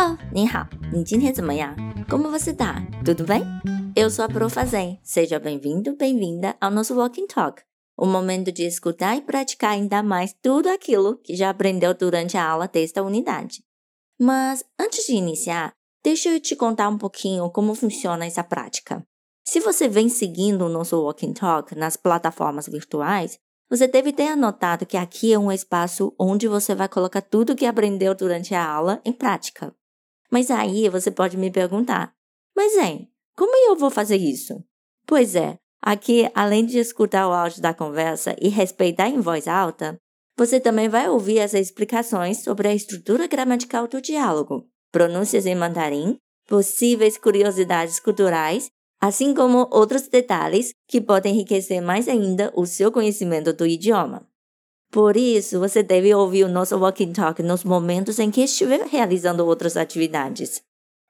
Hello，你好，你今天怎么样？Como você tá? Tudo bem? Eu sou a Prof. Zen. Seja bem-vindo, bem-vinda ao nosso Walking Talk, o momento de escutar e praticar ainda mais tudo aquilo que já aprendeu durante a aula desta unidade. Mas antes de iniciar, deixa eu te contar um pouquinho como funciona essa prática. Se você vem seguindo o nosso Walking Talk nas plataformas virtuais, você deve ter anotado que aqui é um espaço onde você vai colocar tudo que aprendeu durante a aula em prática. Mas aí você pode me perguntar: mas, hein, como eu vou fazer isso? Pois é, aqui, além de escutar o áudio da conversa e respeitar em voz alta, você também vai ouvir as explicações sobre a estrutura gramatical do diálogo, pronúncias em mandarim, possíveis curiosidades culturais assim como outros detalhes que podem enriquecer mais ainda o seu conhecimento do idioma. Por isso, você deve ouvir o nosso Walking Talk nos momentos em que estiver realizando outras atividades,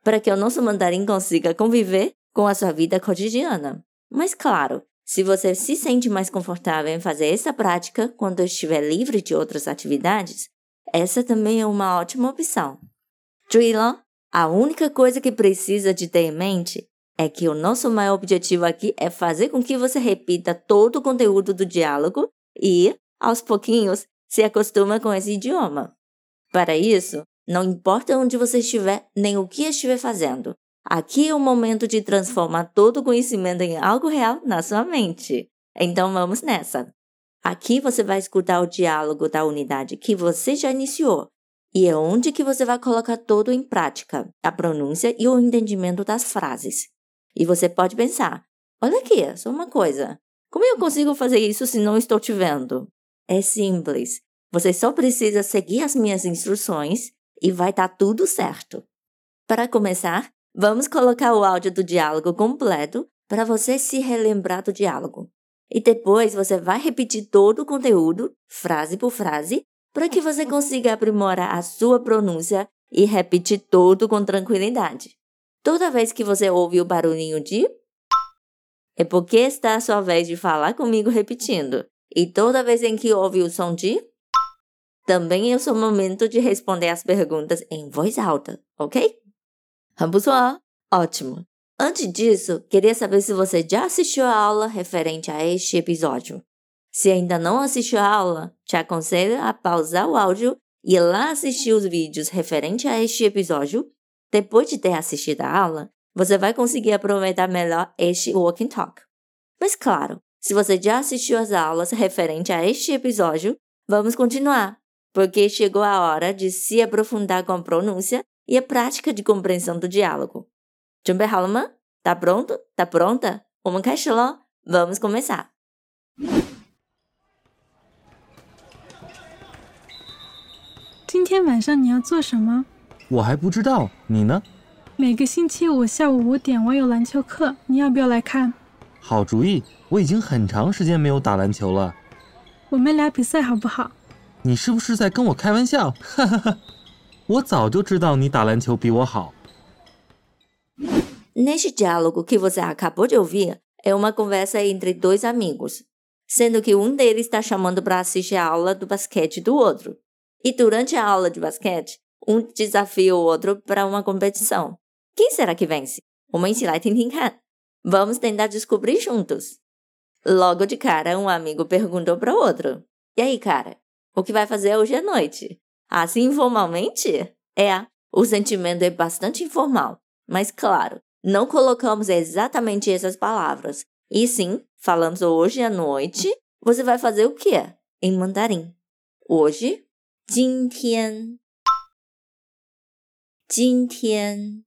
para que o nosso mandarim consiga conviver com a sua vida cotidiana. Mas, claro, se você se sente mais confortável em fazer essa prática quando estiver livre de outras atividades, essa também é uma ótima opção. Driller, a única coisa que precisa de ter em mente é que o nosso maior objetivo aqui é fazer com que você repita todo o conteúdo do diálogo e, aos pouquinhos, se acostuma com esse idioma. Para isso, não importa onde você estiver nem o que estiver fazendo, aqui é o momento de transformar todo o conhecimento em algo real na sua mente. Então vamos nessa! Aqui você vai escutar o diálogo da unidade que você já iniciou e é onde que você vai colocar todo em prática, a pronúncia e o entendimento das frases. E você pode pensar: olha aqui, só uma coisa. Como eu consigo fazer isso se não estou te vendo? É simples. Você só precisa seguir as minhas instruções e vai estar tá tudo certo. Para começar, vamos colocar o áudio do diálogo completo para você se relembrar do diálogo. E depois você vai repetir todo o conteúdo, frase por frase, para que você consiga aprimorar a sua pronúncia e repetir todo com tranquilidade. Toda vez que você ouve o barulhinho de é porque está a sua vez de falar comigo repetindo. E toda vez em que ouve o som de também é o seu momento de responder as perguntas em voz alta, ok? Ótimo! Antes disso, queria saber se você já assistiu a aula referente a este episódio. Se ainda não assistiu a aula, te aconselho a pausar o áudio e ir lá assistir os vídeos referente a este episódio depois de ter assistido a aula, você vai conseguir aproveitar melhor este Walking Talk. Mas claro, se você já assistiu às aulas referente a este episódio, vamos continuar, porque chegou a hora de se aprofundar com a pronúncia e a prática de compreensão do diálogo. 准备好了吗? Tá pronto? Tá pronta? 我们开始喽! Vamos começar! 今天晚上你要做什么？我还不知道，你呢？每个星期五下午五点我有篮球课，你要不要来看？好主意， 我已经很长时间没有打篮球了。我们俩比赛好不好？你是不是在跟我开玩笑？哈哈哈！我早就知道你打篮球比我好。Neste diálogo que você acabou de ouvir é uma conversa entre dois amigos, sendo que um deles está chamando para assistir a aula do basquete do outro. E durante a aula de basquete, um desafia o outro para uma competição. Quem será que vence? Vamos tentar descobrir juntos. Logo de cara, um amigo perguntou para o outro: E aí, cara, o que vai fazer hoje à noite? Assim informalmente? É, o sentimento é bastante informal, mas claro, não colocamos exatamente essas palavras. E sim, falamos hoje à noite, você vai fazer o quê? Em mandarim. Hoje, 今天今天，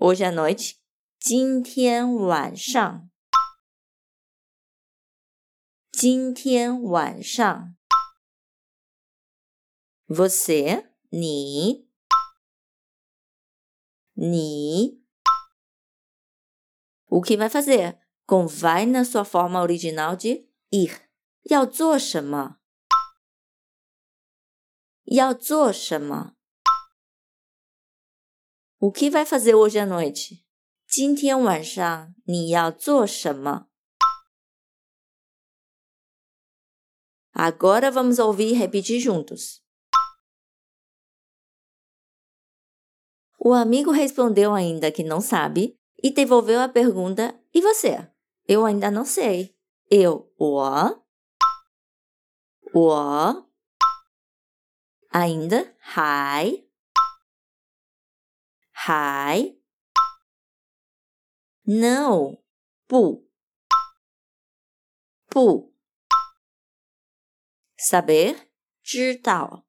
hoje à noite，今天晚上， 今天晚上，você，你，你，o que vai fazer com vai na sua forma original de ir？要做什么？要做什么？o que vai fazer hoje à noite? 今天晚上你要做什么? Agora vamos ouvir e repetir juntos. O amigo respondeu ainda que não sabe e devolveu a pergunta: E você? Eu ainda não sei. Eu, o, o, ainda, hi. Hi. não, pu, pu. Saber 知道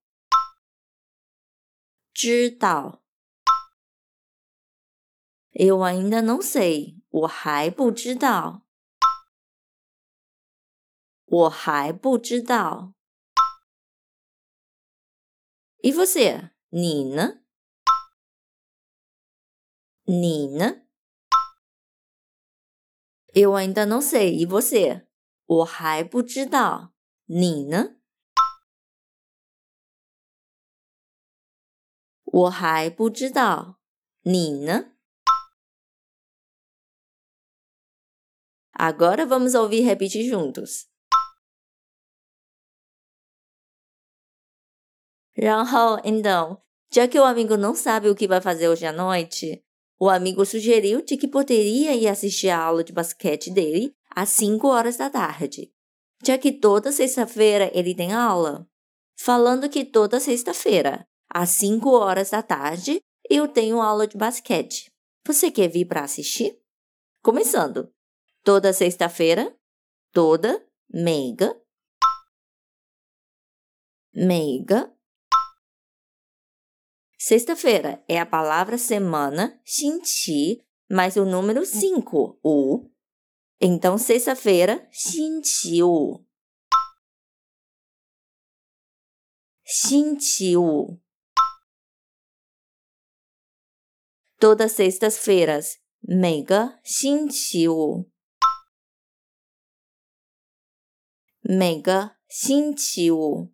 知道 eu ainda não sei，我还不知道，我还不知道。E você？你呢？你呢？Eu ainda não sei. E você？我还不知道。你呢？我还不知道。你呢？Agora vamos ouvir e repetir juntos. 然后，então, já que o amigo não sabe o que vai fazer hoje à noite, o amigo sugeriu de que poderia ir assistir a aula de basquete dele às 5 horas da tarde, já que toda sexta-feira ele tem aula. Falando que toda sexta-feira, às 5 horas da tarde, eu tenho aula de basquete. Você quer vir para assistir? Começando. Toda sexta-feira, toda meiga meiga Sexta-feira é a palavra semana, xinti, mais o número 5, u. Então, sexta-feira, xintiu. Xintiu. Todas sextas-feiras, 每个星期五。每个星期五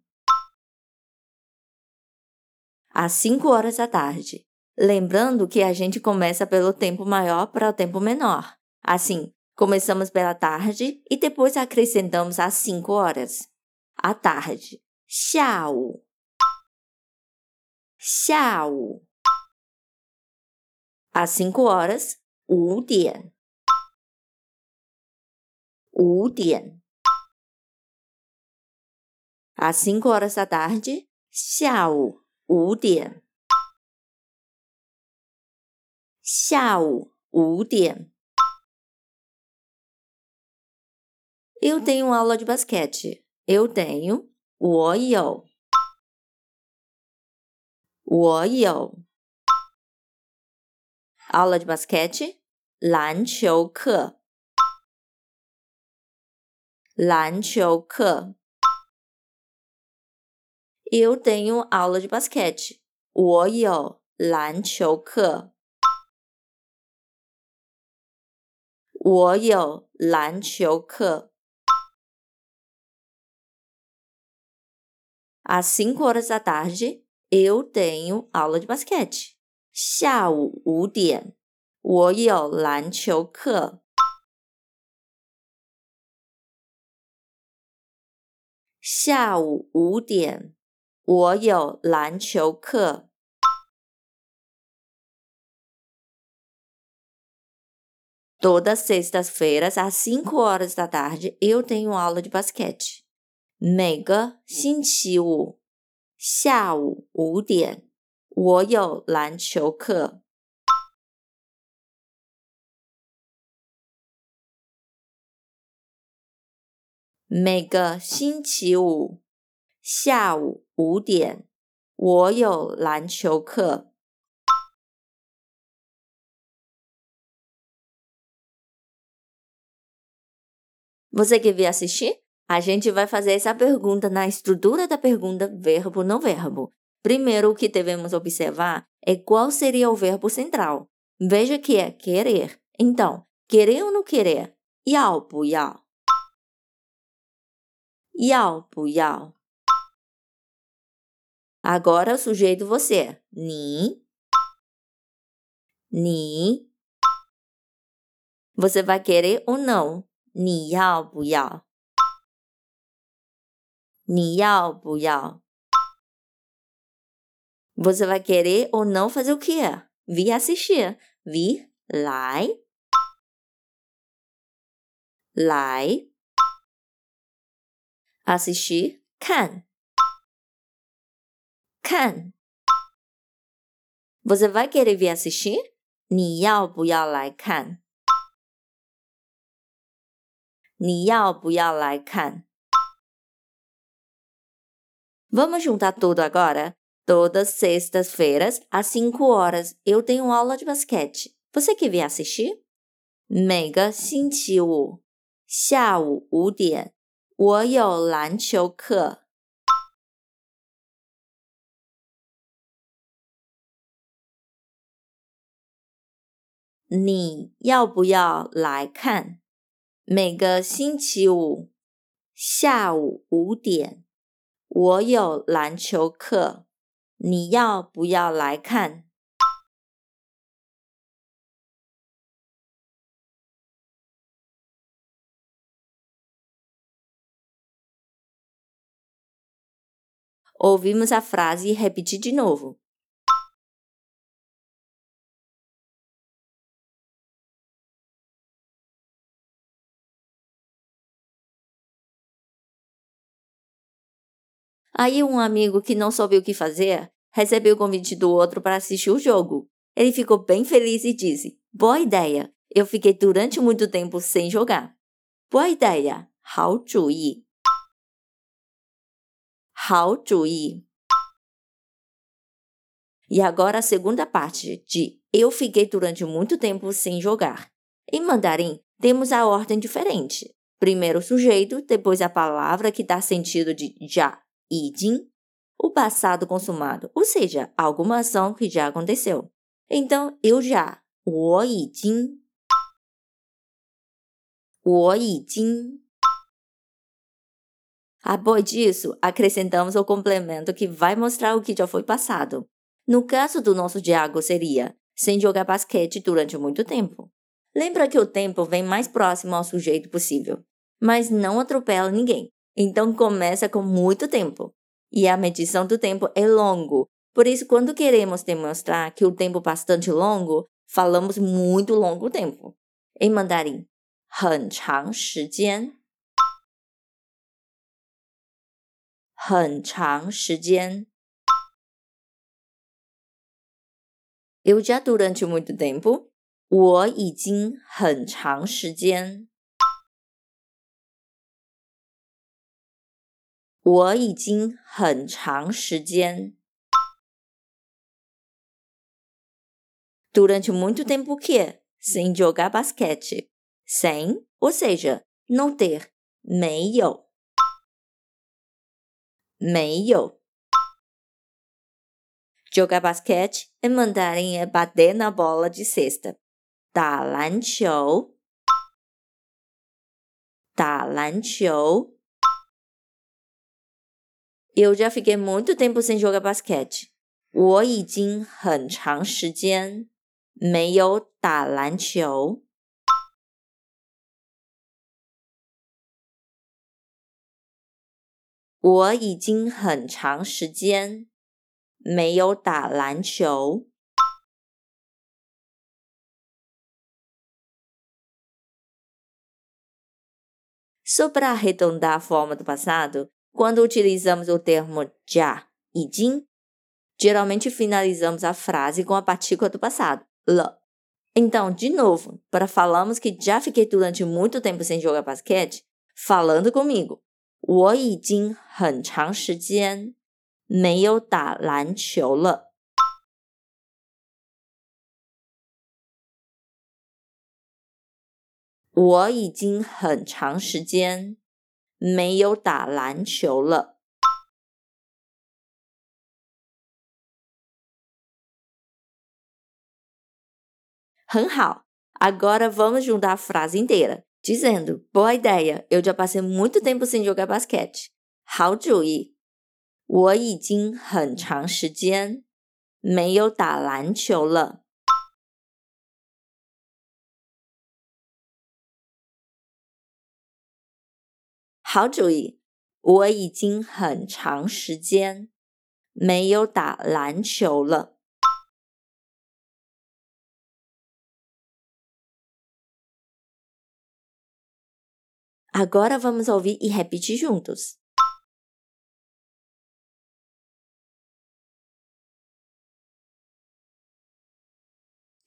às 5 horas da tarde. Lembrando que a gente começa pelo tempo maior para o tempo menor. Assim, começamos pela tarde e depois acrescentamos às 5 horas. À tarde. 下午下午 às 5 horas 五点五点 às 5 horas da tarde, 下午五点。下午五点。Eu tenho aula de basquete. Eu tenho. 我有。我有。 Aula de basquete. 篮球课。篮球课。eu tenho aula de basquete. 我有篮球课。我有篮球课。Às cinco horas da tarde, eu tenho aula de basquete. 下午五点，我有篮球课。下午五点。我有篮球课。Todas sextas-feiras, às 5 horas da tarde, eu tenho aula de basquete. 每个星期五下午五点，我有篮球课。每个星期五下午五点，我有篮球课。Você quer vir assistir? A gente vai fazer essa pergunta na estrutura da pergunta verbo não verbo. Primeiro, o que devemos observar é qual seria o verbo central. Veja que é querer. Então, querer ou não querer? Yao bu yao. Yao bu yao. Agora, o sujeito você. Ni. Ni. Você vai querer ou não? Ni yao bu yao. Ni yao bu yao. Você vai querer ou não fazer o que? vir assistir. Vir, 来，来，assistir，看，看。Você vai querer vir assistir? 你要不要来看？你要不要来看？Vamos juntar tudo agora? Todas sextas-feiras, às 5 horas, eu tenho aula de basquete. Você quer vir assistir? 每个星期五下午五点，我有篮球课。你要不要来看？每个星期五下午五点，我有篮球课。 你要不要来看？Ouvimos a frase e repetir de novo. Aí um amigo que não soube o que fazer recebeu o convite do outro para assistir o jogo. Ele ficou bem feliz e disse: Boa ideia! Eu fiquei durante muito tempo sem jogar. Boa ideia! 好主意。好主意。E agora a segunda parte de eu fiquei durante muito tempo sem jogar. Em mandarim, temos a ordem diferente. Primeiro o sujeito, depois a palavra que dá sentido de já 已经 o passado consumado, ou seja, alguma ação que já aconteceu. Então, eu já, 我已经,我已经. Após disso, acrescentamos o complemento que vai mostrar o que já foi passado. No caso do nosso Diago seria sem jogar basquete durante muito tempo. Lembra que o tempo vem mais próximo ao sujeito possível, mas não atropela ninguém. Então começa com muito tempo. E a medição do tempo é longo. Por isso, quando queremos demonstrar que o tempo é bastante longo, falamos muito longo tempo. Em mandarim, 很长时间。很长时间。Eu já durante muito tempo. 我已经很长时间。 我已经很长时间。Durante muito tempo que sem jogar basquete. Sem, ou seja, não ter, 没有，没有。Jogar basquete em mandarim é bater na bola de cesta. 打篮球，打篮球。 eu já fiquei muito tempo sem jogar basquete. 我已经很长时间没有打篮球。我已经很长时间没有打篮球。Só para arredondar a forma do passado, quando utilizamos o termo já, jin, geralmente finalizamos a frase com a partícula do passado, le. Então, de novo, para falarmos que já fiquei durante muito tempo sem jogar basquete, falando comigo. 我已经很长时间没有打篮球了。我已经很长时间 没有打篮球了。很好，agora vamos juntar a frase inteira, dizendo: Boa ideia, eu já passei muito tempo sem jogar basquete. 好主意，我已经很长时间没有打篮球了。 好主意！我已经很长时间没有打篮球了。Agora vamos ouvir e repetir juntos.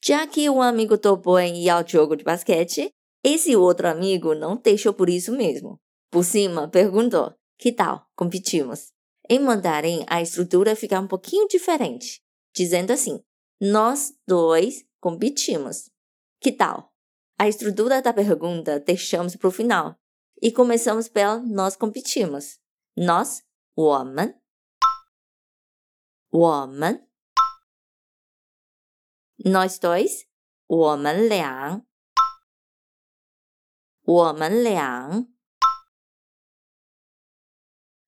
Já que um amigo topou em ir ao jogo de basquete, esse outro amigo não deixou por isso mesmo. Por cima, perguntou: Que tal? Competimos. Em mandarim, a estrutura fica um pouquinho diferente, dizendo assim: Nós dois competimos. Que tal? A estrutura da pergunta deixamos para o final e começamos pela nós competimos. Nós, woman, woman. Nós dois, woman liang, woman liang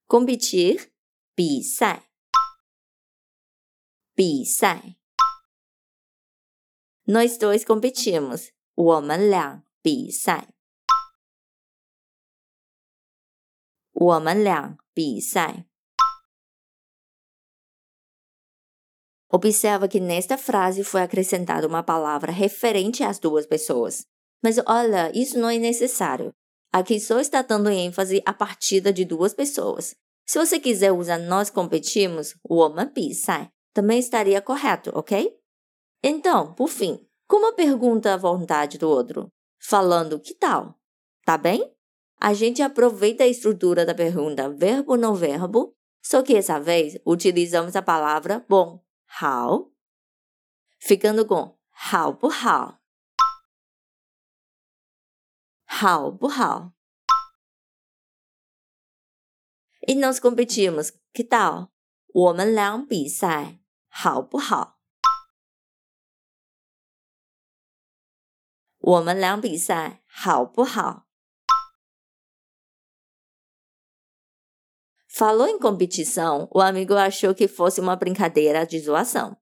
competir 比赛，比赛。Nós dois competimos，我们俩比赛，我们俩比赛。Observa que nesta frase foi acrescentada uma palavra referente às duas pessoas. Mas olha, isso não é necessário. Aqui só está dando ênfase à partida de duas pessoas. Se você quiser usar nós competimos, woman sai, também estaria correto, ok? Então, por fim, como pergunta à vontade do outro, falando que tal? Tá bem? A gente aproveita a estrutura da pergunta verbo não verbo, só que essa vez utilizamos a palavra bom, how, ficando com how por how. 好不好？E nós competimos, que tal？我们俩比赛好不好？我们俩比赛好不好？Falou em competição, o amigo achou que fosse uma brincadeira de zoação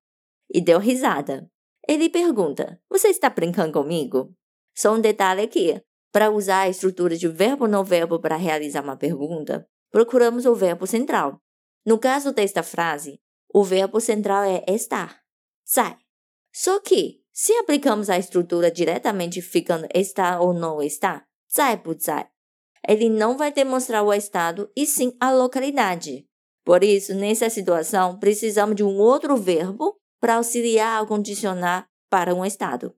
e deu risada. Ele pergunta: Você está brincando comigo? Só um detalhe aqui: para usar a estrutura de verbo não verbo para realizar uma pergunta, procuramos o verbo central. No caso desta frase, o verbo central é estar, sai. Só que, se aplicamos a estrutura diretamente ficando está ou não está, zai bu zai, ele não vai demonstrar o estado e sim a localidade. Por isso, nessa situação, precisamos de um outro verbo para auxiliar a condicionar para um estado.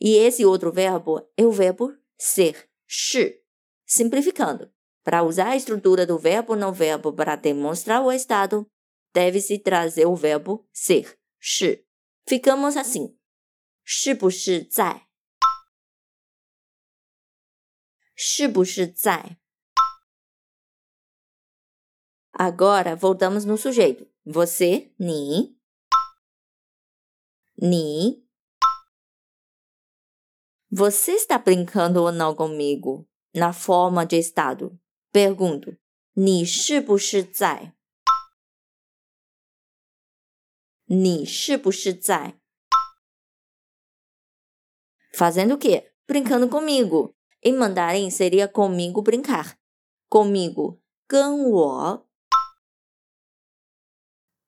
E esse outro verbo é o verbo ser, 是. Simplificando, para usar a estrutura do verbo não verbo para demonstrar o estado, deve-se trazer o verbo ser, 是. Ficamos assim. 是不是在?是不是在? Agora voltamos no sujeito. Você, ni. Ni. Você está brincando ou não comigo? Na forma de estado. Pergunto. 你是不是在？你是不是在？Fazendo o quê? Brincando comigo. Em mandarim seria comigo brincar. Comigo, 跟我,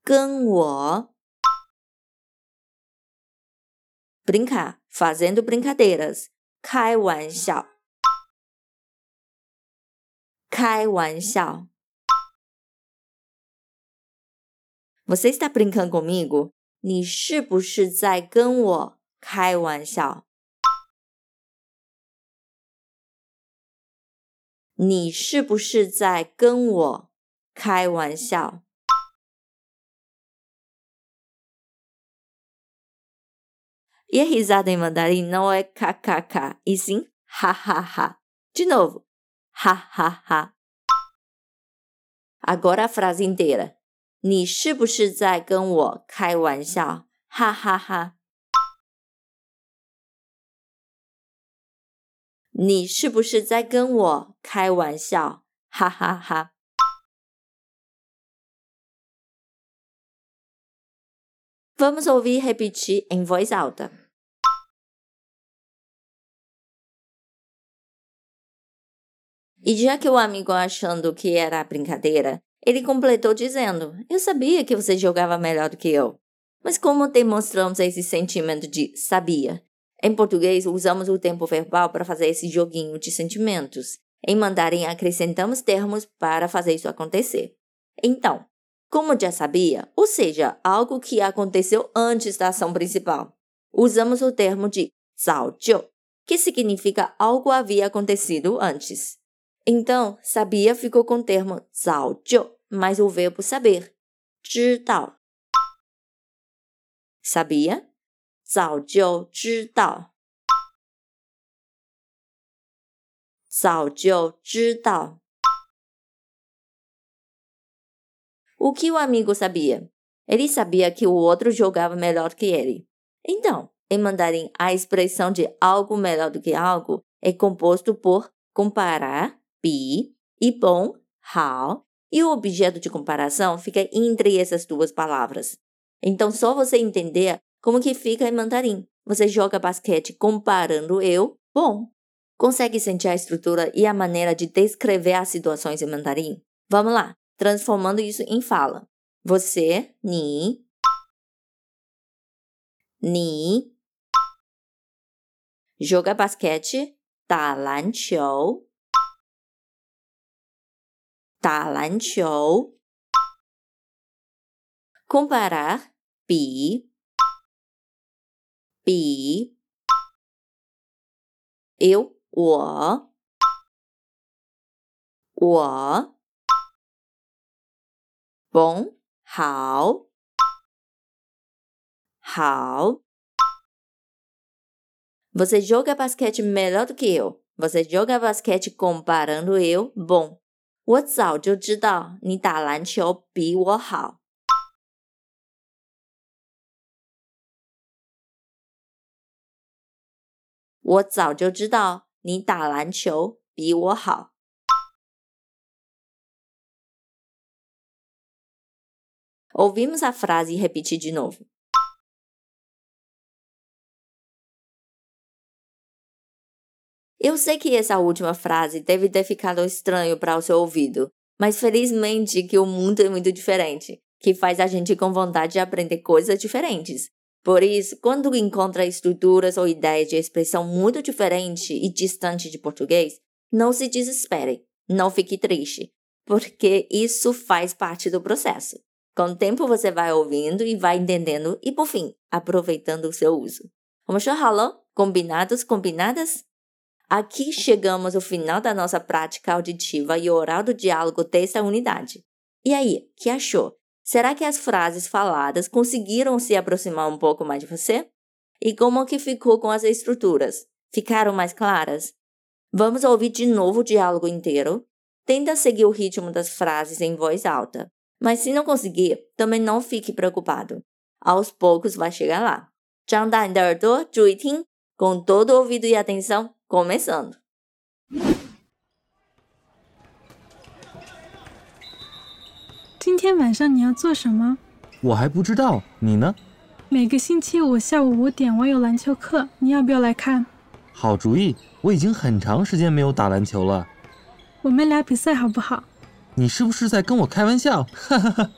跟我 brincar, Fazendo brincadeiras. 开玩笑开玩笑 Você está brincando comigo? 你是不是在跟我开玩笑？你是不是在跟我开玩笑 ？E a risada em mandarim não é kkk, e sim ha ha ha. De novo, ha ha ha. Agora a frase inteira. 你是不是在跟我开玩笑？哈哈哈。你是不是在跟我开玩笑？哈哈哈。 Vamos ouvir repetir em voz alta. E já que o amigo achando que era brincadeira, ele completou dizendo: Eu sabia que você jogava melhor do que eu. Mas como demonstramos esse sentimento de sabia? Em português, usamos o tempo verbal para fazer esse joguinho de sentimentos. Em mandarim, acrescentamos termos para fazer isso acontecer. Então, como já sabia, ou seja, algo que aconteceu antes da ação principal, usamos o termo de 早就, que significa algo havia acontecido antes. Então, sabia ficou com o termo 早就, mais o verbo saber, 知道. Sabia? 早就知道。早就知道。 O que o amigo sabia? Ele sabia que o outro jogava melhor que ele. Então, em mandarim, a expressão de algo melhor do que algo é composto por comparar, bi, e bom, hao, e o objeto de comparação fica entre essas duas palavras. Então, só você entender como que fica em mandarim. Você joga basquete comparando eu, bom. Consegue sentir a estrutura e a maneira de descrever as situações em mandarim? Vamos lá, transformando isso em fala. Você, ni, ni, joga basquete, tá lanqiu, tá lanqiu, comparar, bi, bi, eu, o,，bom 好，好。Você joga basquete melhor do que eu. Você joga basquete comparando eu, bom. 我早就知道你打篮球比我好。我早就知道你打篮球比我好。Ouvimos a frase e repetir de novo. Eu sei que essa última frase deve ter ficado estranho para o seu ouvido, mas felizmente que o mundo é muito diferente, que faz a gente com vontade de aprender coisas diferentes. Por isso, quando encontra estruturas ou ideias de expressão muito diferente e distante de português, não se desespere, não fique triste, porque isso faz parte do processo. Com o tempo você vai ouvindo e vai entendendo e, por fim, aproveitando o seu uso. Combinados, combinadas? Aqui chegamos ao final da nossa prática auditiva e oral do diálogo dessa unidade. E aí, que achou? Será que as frases faladas conseguiram se aproximar um pouco mais de você? E como que ficou com as estruturas? Ficaram mais claras? Vamos ouvir de novo o diálogo inteiro. Tenta seguir o ritmo das frases em voz alta. Mas se não conseguir, também não fique preocupado. Aos poucos vai chegar lá. 张大你的耳朵，注意听，com todo ouvido e atenção, começando. 今天晚上你要做什么？我还不知道，你呢？每个星期五下午五点我有篮球课，你要不要来看？好主意，我已经很长时间没有打篮球了。我们俩比赛好不好？ 你是不是在跟我开玩笑？哈哈哈！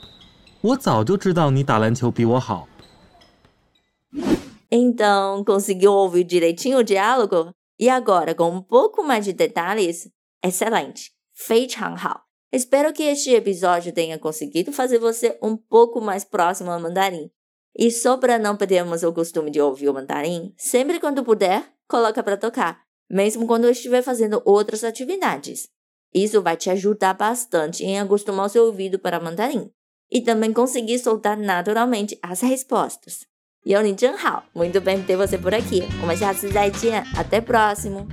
我早就知道你打篮球比我好。Então, conseguiu ouvir direitinho o diálogo? E agora, com um pouco mais de detalhes? Excelente! 非常好。Espero que este episódio tenha conseguido fazer você um pouco mais próximo ao mandarim. E só para não perdermos o costume de ouvir o mandarim, sempre quando puder, coloca para tocar, mesmo quando estiver fazendo outras atividades. Isso vai te ajudar bastante em acostumar o seu ouvido para mandarim e também conseguir soltar naturalmente as respostas. Yoni Hao, muito bem ter você por aqui. Uma 下次再见, até próximo!